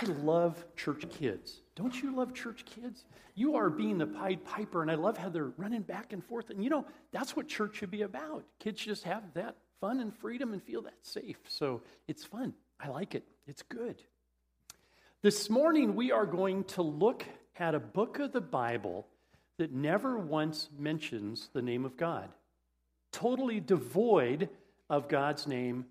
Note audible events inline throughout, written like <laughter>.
I love church kids. Don't you love church kids? You are being the Pied Piper, and I love how they're running back and forth. And you know, that's what church should be about. Kids just have that fun and freedom and feel that safe. So it's fun. I like it. It's good. This morning, we are going to look at a book of the Bible that never once mentions the name of God, totally devoid of God's name,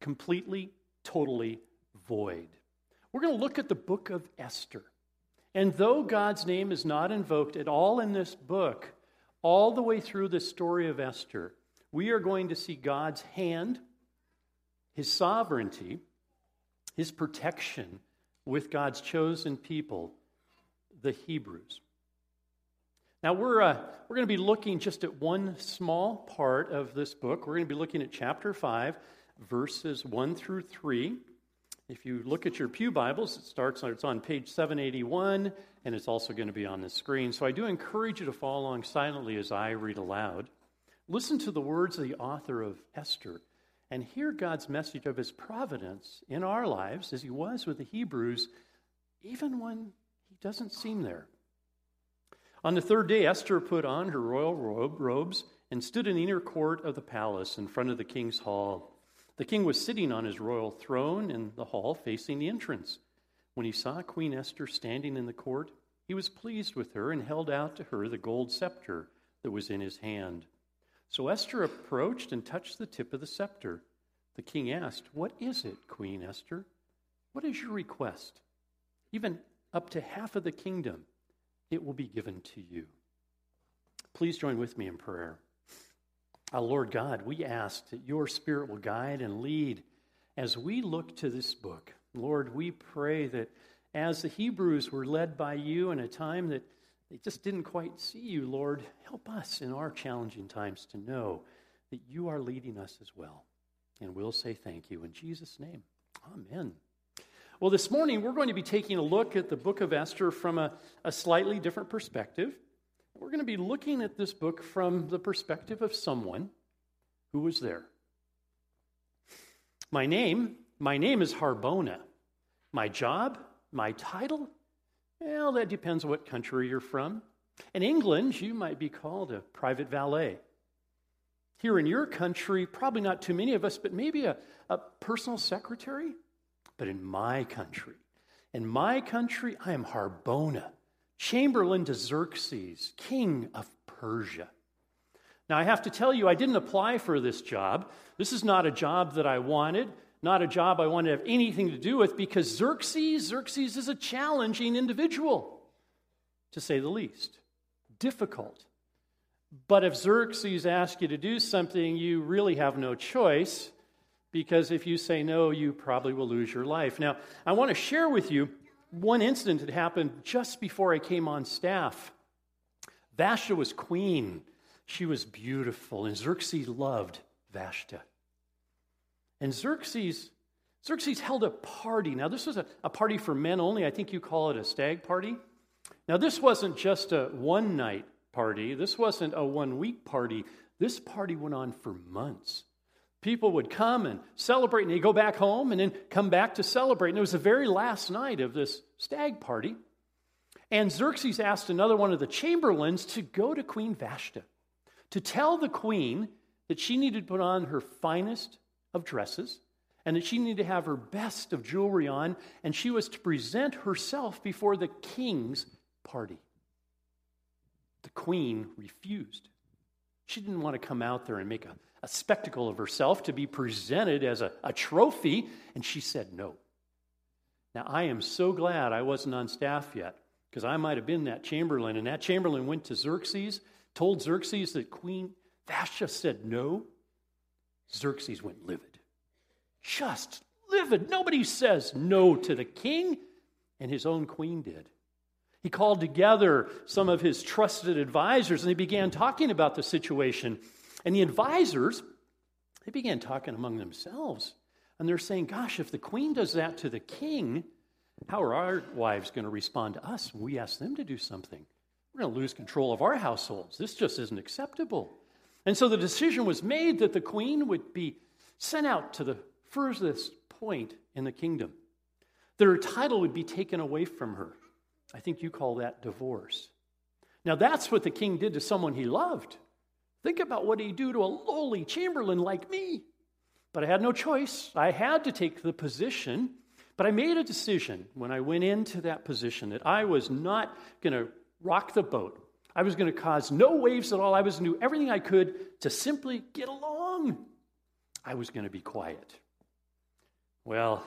completely, totally void. We're going to look at the book of Esther. And though God's name is not invoked at all in this book, all the way through the story of Esther, we are going to see God's hand, his sovereignty, his protection with God's chosen people, the Hebrews. Now, we're, uh, we're going to be looking just at one small part of this book. We're going to be looking at chapter 5, verses 1 through 3. If you look at your Pew Bibles, it starts it's on page 781, and it's also going to be on the screen. So I do encourage you to follow along silently as I read aloud. Listen to the words of the author of Esther and hear God's message of his providence in our lives as he was with the Hebrews, even when he doesn't seem there. On the third day, Esther put on her royal robe, robes and stood in the inner court of the palace in front of the king's hall. The king was sitting on his royal throne in the hall facing the entrance. When he saw Queen Esther standing in the court, he was pleased with her and held out to her the gold scepter that was in his hand. So Esther approached and touched the tip of the scepter. The king asked, What is it, Queen Esther? What is your request? Even up to half of the kingdom, it will be given to you. Please join with me in prayer. Our Lord God, we ask that your Spirit will guide and lead as we look to this book. Lord, we pray that as the Hebrews were led by you in a time that they just didn't quite see you, Lord, help us in our challenging times to know that you are leading us as well. And we'll say thank you in Jesus' name. Amen. Well, this morning we're going to be taking a look at the book of Esther from a, a slightly different perspective. We're going to be looking at this book from the perspective of someone who was there. My name, my name is Harbona. My job, my title, well, that depends on what country you're from. In England, you might be called a private valet. Here in your country, probably not too many of us, but maybe a, a personal secretary. But in my country, in my country, I am Harbona, Chamberlain to Xerxes, king of Persia. Now, I have to tell you, I didn't apply for this job. This is not a job that I wanted, not a job I wanted to have anything to do with, because Xerxes, Xerxes is a challenging individual, to say the least. Difficult. But if Xerxes asks you to do something, you really have no choice, because if you say no, you probably will lose your life. Now, I want to share with you one incident had happened just before I came on staff. Vashti was queen. She was beautiful, and Xerxes loved Vashti. And Xerxes, Xerxes held a party. Now, this was a, a party for men only. I think you call it a stag party. Now, this wasn't just a one night party, this wasn't a one week party. This party went on for months. People would come and celebrate, and they'd go back home and then come back to celebrate. And it was the very last night of this stag party. And Xerxes asked another one of the chamberlains to go to Queen Vashti to tell the queen that she needed to put on her finest of dresses and that she needed to have her best of jewelry on, and she was to present herself before the king's party. The queen refused. She didn't want to come out there and make a a spectacle of herself to be presented as a, a trophy, and she said no. Now, I am so glad I wasn't on staff yet, because I might have been that Chamberlain, and that Chamberlain went to Xerxes, told Xerxes that Queen Vashti said no. Xerxes went livid. Just livid. Nobody says no to the king, and his own queen did. He called together some of his trusted advisors and they began talking about the situation. And the advisors, they began talking among themselves. And they're saying, gosh, if the queen does that to the king, how are our wives going to respond to us when we ask them to do something? We're going to lose control of our households. This just isn't acceptable. And so the decision was made that the queen would be sent out to the furthest point in the kingdom. that her title would be taken away from her. I think you call that divorce. Now, that's what the king did to someone he loved. Think about what he'd do to a lowly chamberlain like me. But I had no choice. I had to take the position. But I made a decision when I went into that position that I was not going to rock the boat. I was going to cause no waves at all. I was going to do everything I could to simply get along. I was going to be quiet. Well,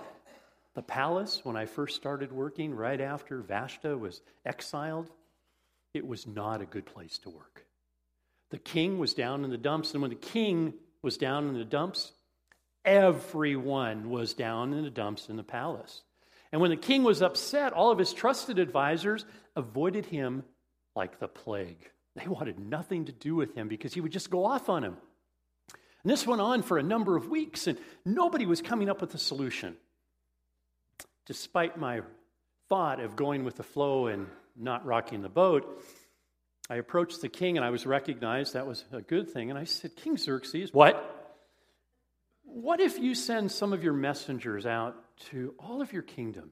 the palace, when I first started working right after Vashti was exiled, it was not a good place to work. The king was down in the dumps, and when the king was down in the dumps, everyone was down in the dumps in the palace. And when the king was upset, all of his trusted advisors avoided him like the plague. They wanted nothing to do with him because he would just go off on him. And this went on for a number of weeks, and nobody was coming up with a solution. Despite my thought of going with the flow and not rocking the boat, I approached the king and I was recognized. That was a good thing. And I said, King Xerxes, what? What if you send some of your messengers out to all of your kingdom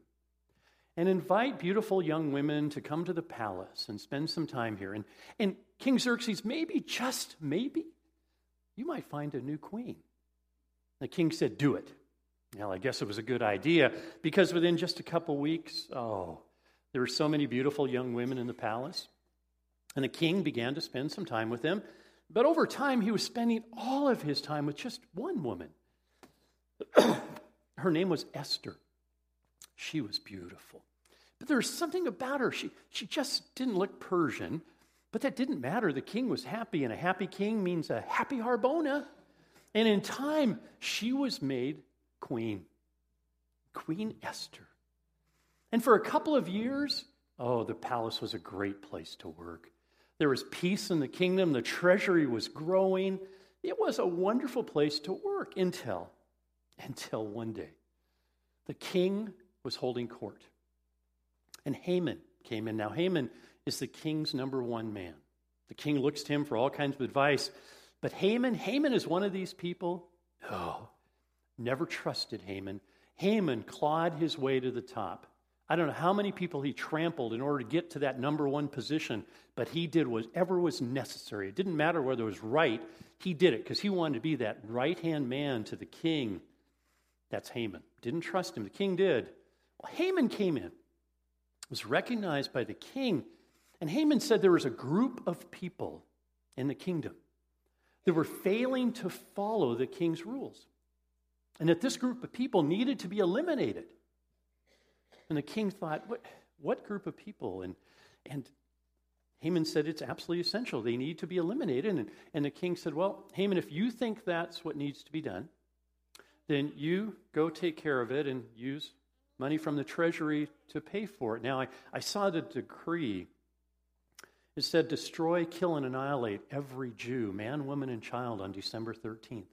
and invite beautiful young women to come to the palace and spend some time here? And, and King Xerxes, maybe, just maybe, you might find a new queen. The king said, Do it. Well, I guess it was a good idea because within just a couple weeks, oh, there were so many beautiful young women in the palace. And the king began to spend some time with them. But over time, he was spending all of his time with just one woman. <clears throat> her name was Esther. She was beautiful. But there was something about her. She, she just didn't look Persian. But that didn't matter. The king was happy, and a happy king means a happy Harbona. And in time, she was made queen, Queen Esther. And for a couple of years, oh, the palace was a great place to work. There was peace in the kingdom, the treasury was growing. It was a wonderful place to work until, until one day, the king was holding court. And Haman came in. Now, Haman is the king's number one man. The king looks to him for all kinds of advice. But Haman, Haman is one of these people. Oh, never trusted Haman. Haman clawed his way to the top. I don't know how many people he trampled in order to get to that number one position, but he did whatever was necessary. It didn't matter whether it was right, he did it because he wanted to be that right hand man to the king. That's Haman. Didn't trust him. The king did. Well, Haman came in, was recognized by the king, and Haman said there was a group of people in the kingdom that were failing to follow the king's rules and that this group of people needed to be eliminated. And the king thought, what, what group of people? And, and Haman said it's absolutely essential. They need to be eliminated. And, and the king said, Well, Haman, if you think that's what needs to be done, then you go take care of it and use money from the treasury to pay for it. Now, I, I saw the decree. It said, Destroy, kill, and annihilate every Jew, man, woman, and child on December 13th.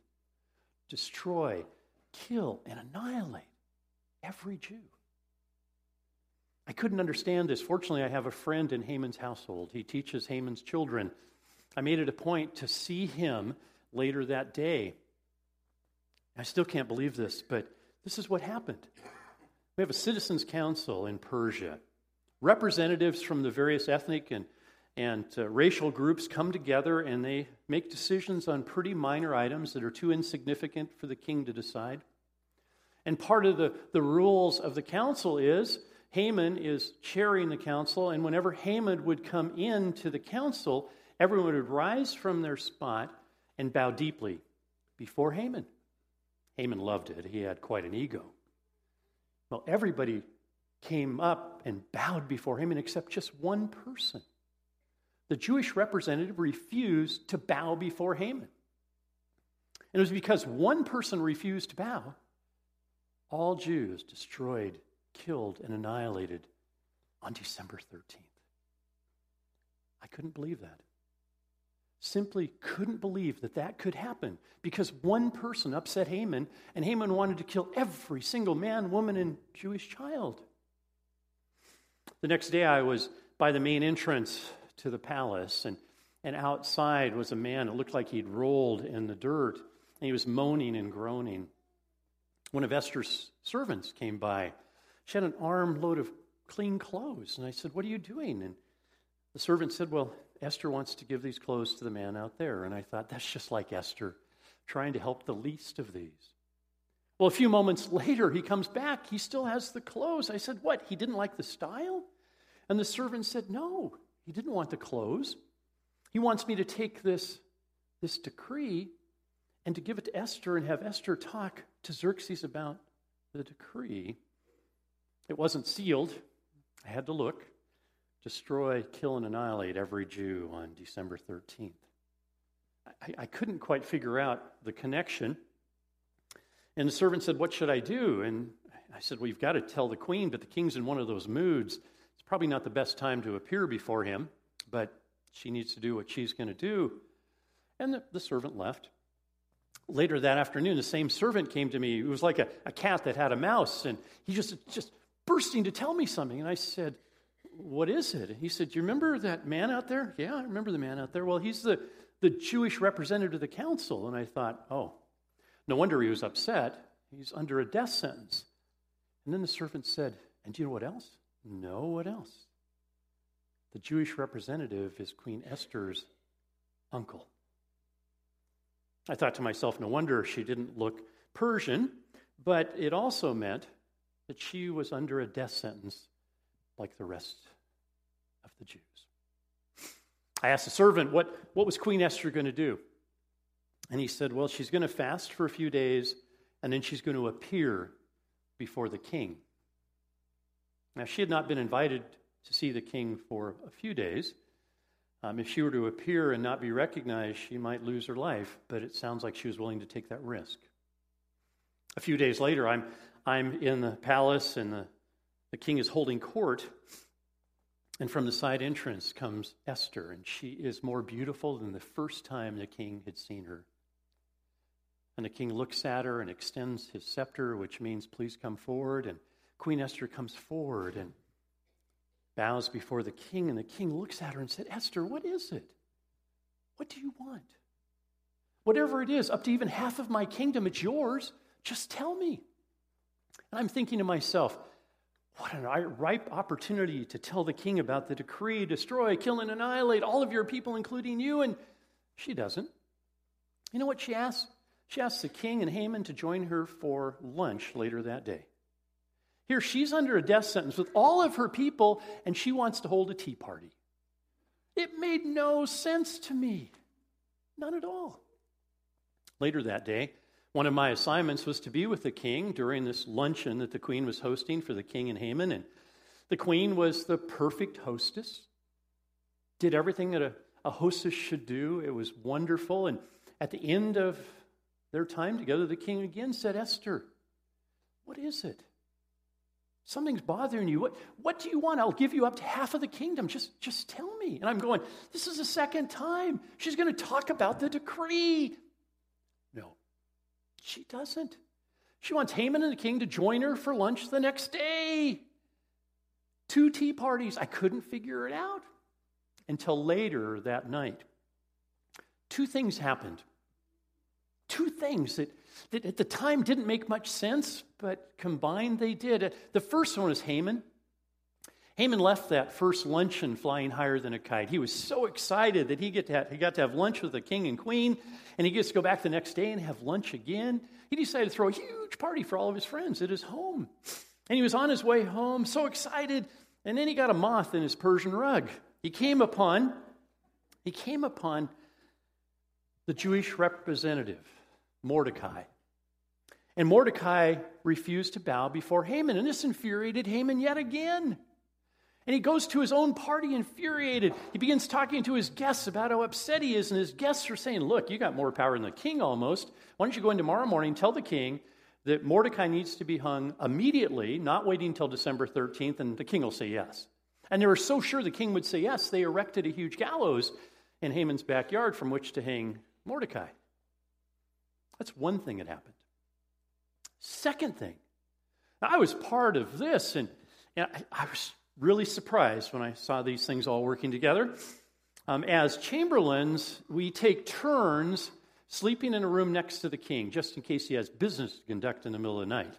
Destroy, kill, and annihilate every Jew. I couldn't understand this. Fortunately, I have a friend in Haman's household. He teaches Haman's children. I made it a point to see him later that day. I still can't believe this, but this is what happened. We have a citizens' council in Persia. Representatives from the various ethnic and, and uh, racial groups come together and they make decisions on pretty minor items that are too insignificant for the king to decide. And part of the, the rules of the council is Haman is chairing the council, and whenever Haman would come into the council, everyone would rise from their spot and bow deeply before Haman. Haman loved it. He had quite an ego. Well, everybody came up and bowed before Haman except just one person. The Jewish representative refused to bow before Haman. And it was because one person refused to bow all Jews destroyed, killed, and annihilated on December 13th. I couldn't believe that. Simply couldn't believe that that could happen because one person upset Haman, and Haman wanted to kill every single man, woman, and Jewish child. The next day, I was by the main entrance to the palace, and, and outside was a man. It looked like he'd rolled in the dirt, and he was moaning and groaning. One of Esther's servants came by. She had an armload of clean clothes. And I said, What are you doing? And the servant said, Well, Esther wants to give these clothes to the man out there. And I thought, That's just like Esther, trying to help the least of these. Well, a few moments later, he comes back. He still has the clothes. I said, What? He didn't like the style? And the servant said, No, he didn't want the clothes. He wants me to take this, this decree and to give it to Esther and have Esther talk to Xerxes about the decree. It wasn't sealed. I had to look. Destroy, kill, and annihilate every Jew on December 13th. I, I couldn't quite figure out the connection. And the servant said, What should I do? And I said, Well, you've got to tell the queen, but the king's in one of those moods. It's probably not the best time to appear before him, but she needs to do what she's going to do. And the, the, servant left. Later that afternoon, the same servant came to me. It was like a, a cat that had a mouse, and he just, just bursting to tell me something. And I said, What is it? And he said, Do you remember that man out there? Yeah, I remember the man out there. Well, he's the, the Jewish representative of the council. And I thought, Oh, no wonder he was upset. He's under a death sentence. And then the servant said, And do you know what else? No, what else? The Jewish representative is Queen Esther's uncle. I thought to myself, no wonder she didn't look Persian, but it also meant that she was under a death sentence like the rest of the Jews. I asked the servant, what, what was Queen Esther going to do? And he said, Well, she's going to fast for a few days, and then she's going to appear before the king. Now, she had not been invited to see the king for a few days. Um, if she were to appear and not be recognized, she might lose her life, but it sounds like she was willing to take that risk. A few days later, I'm, I'm in the palace, and the, the king is holding court. And from the side entrance comes Esther, and she is more beautiful than the first time the king had seen her. And the king looks at her and extends his scepter, which means, please come forward. And Queen Esther comes forward and bows before the king. And the king looks at her and said, Esther, what is it? What do you want? Whatever it is, up to even half of my kingdom, it's yours. Just tell me. And I'm thinking to myself, what a ripe opportunity to tell the king about the decree destroy, kill, and annihilate all of your people, including you. And she doesn't. You know what she asks? She asks the king and Haman to join her for lunch later that day. Here, she's under a death sentence with all of her people, and she wants to hold a tea party. It made no sense to me. None at all. Later that day, one of my assignments was to be with the king during this luncheon that the queen was hosting for the king and Haman. And the queen was the perfect hostess, did everything that a, a hostess should do. It was wonderful. And at the end of their time together, the king again said, Esther, what is it? Something's bothering you. What, what do you want? I'll give you up to half of the kingdom. Just, just tell me. And I'm going, this is the second time. She's going to talk about the decree. She doesn't. She wants Haman and the king to join her for lunch the next day. Two tea parties. I couldn't figure it out until later that night. Two things happened two things that, that at the time didn't make much sense, but combined they did. Uh, the first one is Haman. Haman left that first luncheon flying higher than a kite. He was so excited that he, get to have, he got to have lunch with the king and queen, and he gets to go back the next day and have lunch again. He decided to throw a huge party for all of his friends at his home. And he was on his way home, so excited, and then he got a moth in his Persian rug. He came upon, he came upon the Jewish representative Mordecai. And Mordecai refused to bow before Haman, and this infuriated Haman yet again. And he goes to his own party infuriated. He begins talking to his guests about how upset he is, and his guests are saying, Look, you got more power than the king almost. Why don't you go in tomorrow morning, and tell the king that Mordecai needs to be hung immediately, not waiting until December 13th, and the king will say yes. And they were so sure the king would say yes, they erected a huge gallows in Haman's backyard from which to hang Mordecai. That's one thing that happened. Second thing, I was part of this, and, and I, I, was really surprised when I saw these things all working together. Um, as chamberlains, we take turns sleeping in a room next to the king, just in case he has business to conduct in the middle of the night.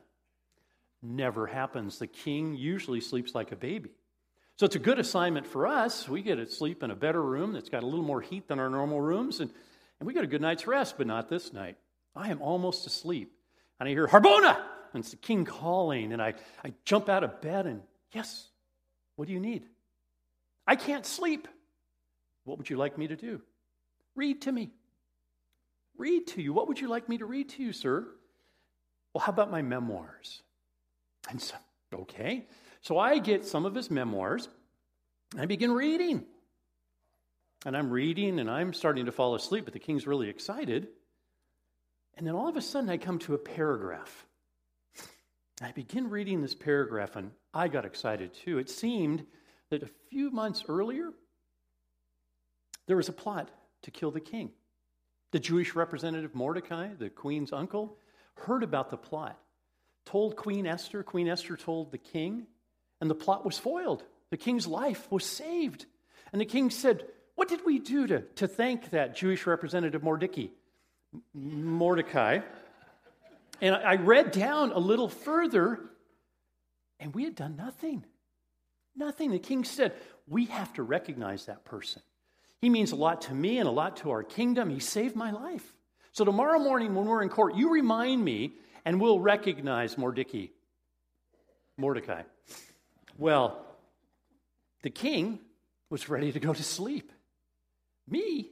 Never happens. The king usually sleeps like a baby. So it's a good assignment for us. We get to sleep in a better room that's got a little more heat than our normal rooms, and, and we get a good night's rest, but not this night. I am almost asleep. And I hear, Harbona! And it's the king calling, and I, I jump out of bed and, yes, what do you need? I can't sleep. What would you like me to do? Read to me. Read to you. What would you like me to read to you, sir? Well, how about my memoirs? And so, okay. So I get some of his memoirs. And I begin reading. And I'm reading and I'm starting to fall asleep, but the king's really excited. And then all of a sudden I come to a paragraph. I begin reading this paragraph and I got excited too. It seemed that a few months earlier, there was a plot to kill the king. The Jewish representative Mordecai, the queen's uncle, heard about the plot, told Queen Esther, Queen Esther told the king, and the plot was foiled. The king's life was saved. And the king said, What did we do to, to thank that Jewish representative Mordecai? Mordecai. And I read down a little further, and we had done nothing. Nothing. The king said, We have to recognize that person. He means a lot to me and a lot to our kingdom. He saved my life. So tomorrow morning when we're in court, you remind me and we'll recognize Mordecai. Mordecai. Well, the king was ready to go to sleep. Me,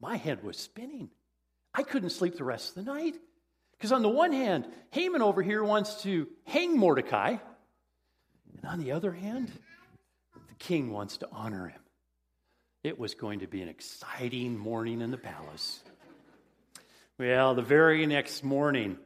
my head was spinning. I couldn't sleep the rest of the night. Because on the one hand, Haman over here wants to hang Mordecai. And on the other hand, the king wants to honor him. It was going to be an exciting morning in the palace. Well, the very next morning,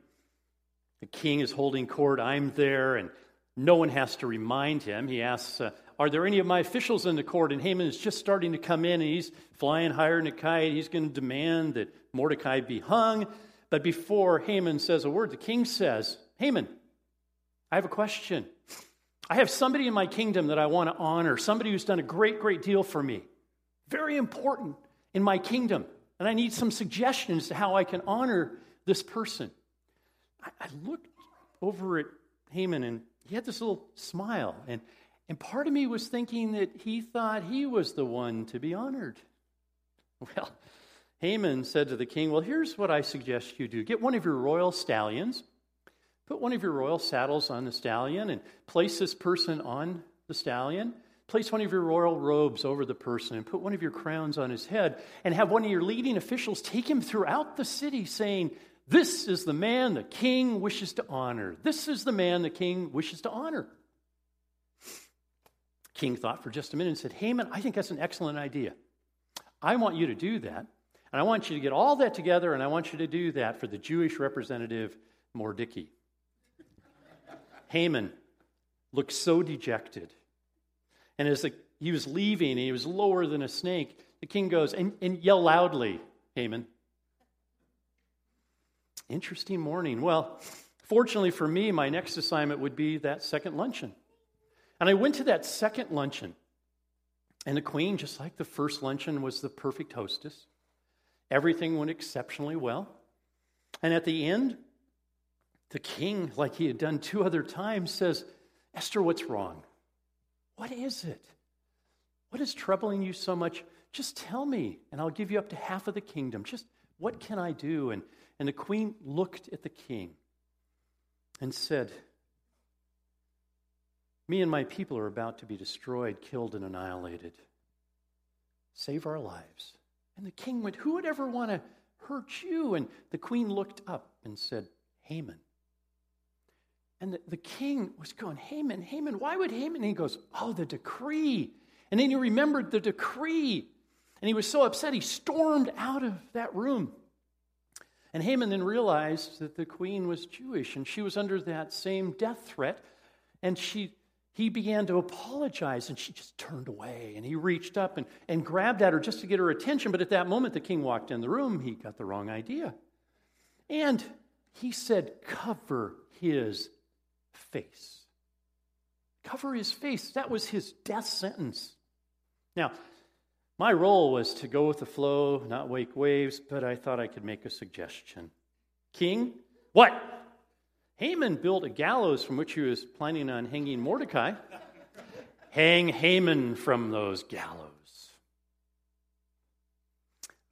the king is holding court. I'm there, and no one has to remind him. He asks, uh, Are there any of my officials in the court? And Haman is just starting to come in, and he's flying higher than a kite. He's going to demand that Mordecai be hung. But before Haman says a word, the king says, Haman, I have a question. I have somebody in my kingdom that I want to honor, somebody who's done a great, great deal for me. Very important in my kingdom. And I need some suggestions to how I can honor this person. I, looked over at Haman and he had this little smile. And, and part of me was thinking that he thought he was the one to be honored. <laughs> Well, Haman said to the king, Well, here's what I suggest you do get one of your royal stallions, put one of your royal saddles on the stallion, and place this person on the stallion. Place one of your royal robes over the person and put one of your crowns on his head, and have one of your leading officials take him throughout the city, saying, This is the man the king wishes to honor. This is the man the king wishes to honor. King thought for just a minute and said, Haman, I think that's an excellent idea. I want you to do that. And I want you to get all that together, and I want you to do that for the Jewish representative Mordecai. Haman looked so dejected. And as the, he was leaving, and he was lower than a snake, the king goes, and, and yell loudly, Haman. Interesting morning. Well, fortunately for me, my next assignment would be that second luncheon. And I went to that second luncheon. And the queen, just like the first luncheon, was the perfect hostess. Everything went exceptionally well. And at the end, the king, like he had done two other times, says, Esther, what's wrong? What is it? What is troubling you so much? Just tell me, and I'll give you up to half of the kingdom. Just what can I do? And, and the queen looked at the king and said, Me and my people are about to be destroyed, killed, and annihilated. Save our lives. And the king went, Who would ever want to hurt you? And the queen looked up and said, Haman. And the, the king was going, Haman, Haman, why would Haman? And he goes, Oh, the decree. And then he remembered the decree. And he was so upset, he stormed out of that room. And Haman then realized that the queen was Jewish and she was under that same death threat. And she, he began to apologize and she just turned away. And he reached up and, and grabbed at her just to get her attention. But at that moment, the king walked in the room. He got the wrong idea. And he said, Cover his face. Cover his face. That was his death sentence. Now, my role was to go with the flow, not wake waves, but I thought I could make a suggestion. King, what? Haman built a gallows from which he was planning on hanging Mordecai. Hang Haman from those gallows.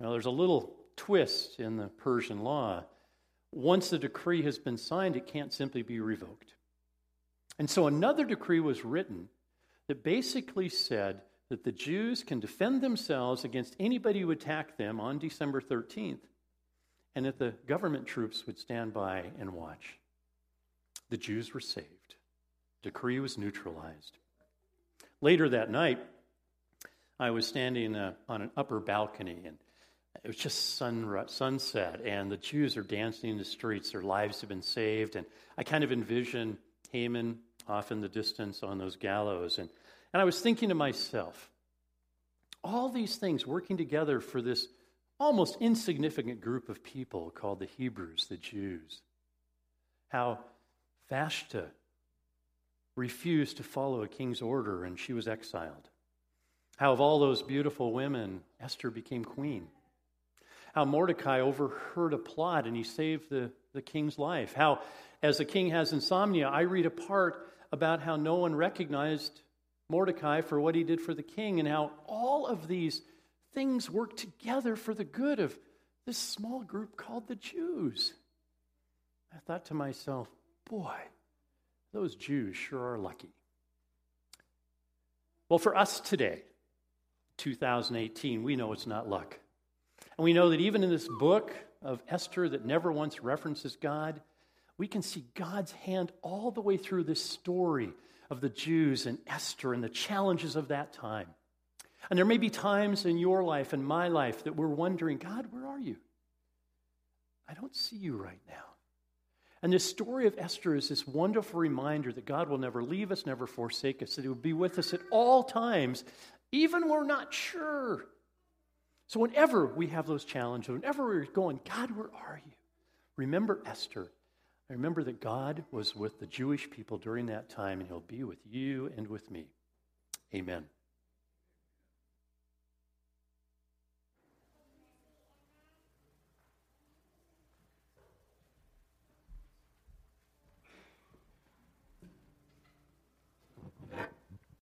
Now, there's a little twist in the Persian law. Once the decree has been signed, it can't simply be revoked. And so another decree was written that basically said that the Jews can defend themselves against anybody who attacked them on December 13th, and that the government troops would stand by and watch. The Jews were saved. Decree was neutralized. Later that night, I was standing uh, on an upper balcony, and it was just sun, sunset, and the Jews are dancing in the streets. Their lives have been saved. And I kind of envision Haman off in the distance on those gallows. And and I was thinking to myself, all these things working together for this almost insignificant group of people called the Hebrews, the Jews. How Vashti refused to follow a king's order and she was exiled. How, of all those beautiful women, Esther became queen. How Mordecai overheard a plot and he saved the, the king's life. How, as the king has insomnia, I read a part about how no one recognized Mordecai for what he did for the king and how all of these things work together for the good of this small group called the Jews. I thought to myself, boy, those Jews sure are lucky. Well, for us today, 2018, we know it's not luck. And we know that even in this book of Esther that never once references God, we can see God's hand all the way through this story of the Jews and Esther and the challenges of that time. And there may be times in your life and my life that we're wondering, God, where are you? I don't see you right now. And this story of Esther is this wonderful reminder that God will never leave us, never forsake us, that He will be with us at all times, even when we're not sure. So, whenever we have those challenges, whenever we're going, God, where are you? Remember Esther I remember that God was with the Jewish people during that time, and He'll be with you and with me. Amen.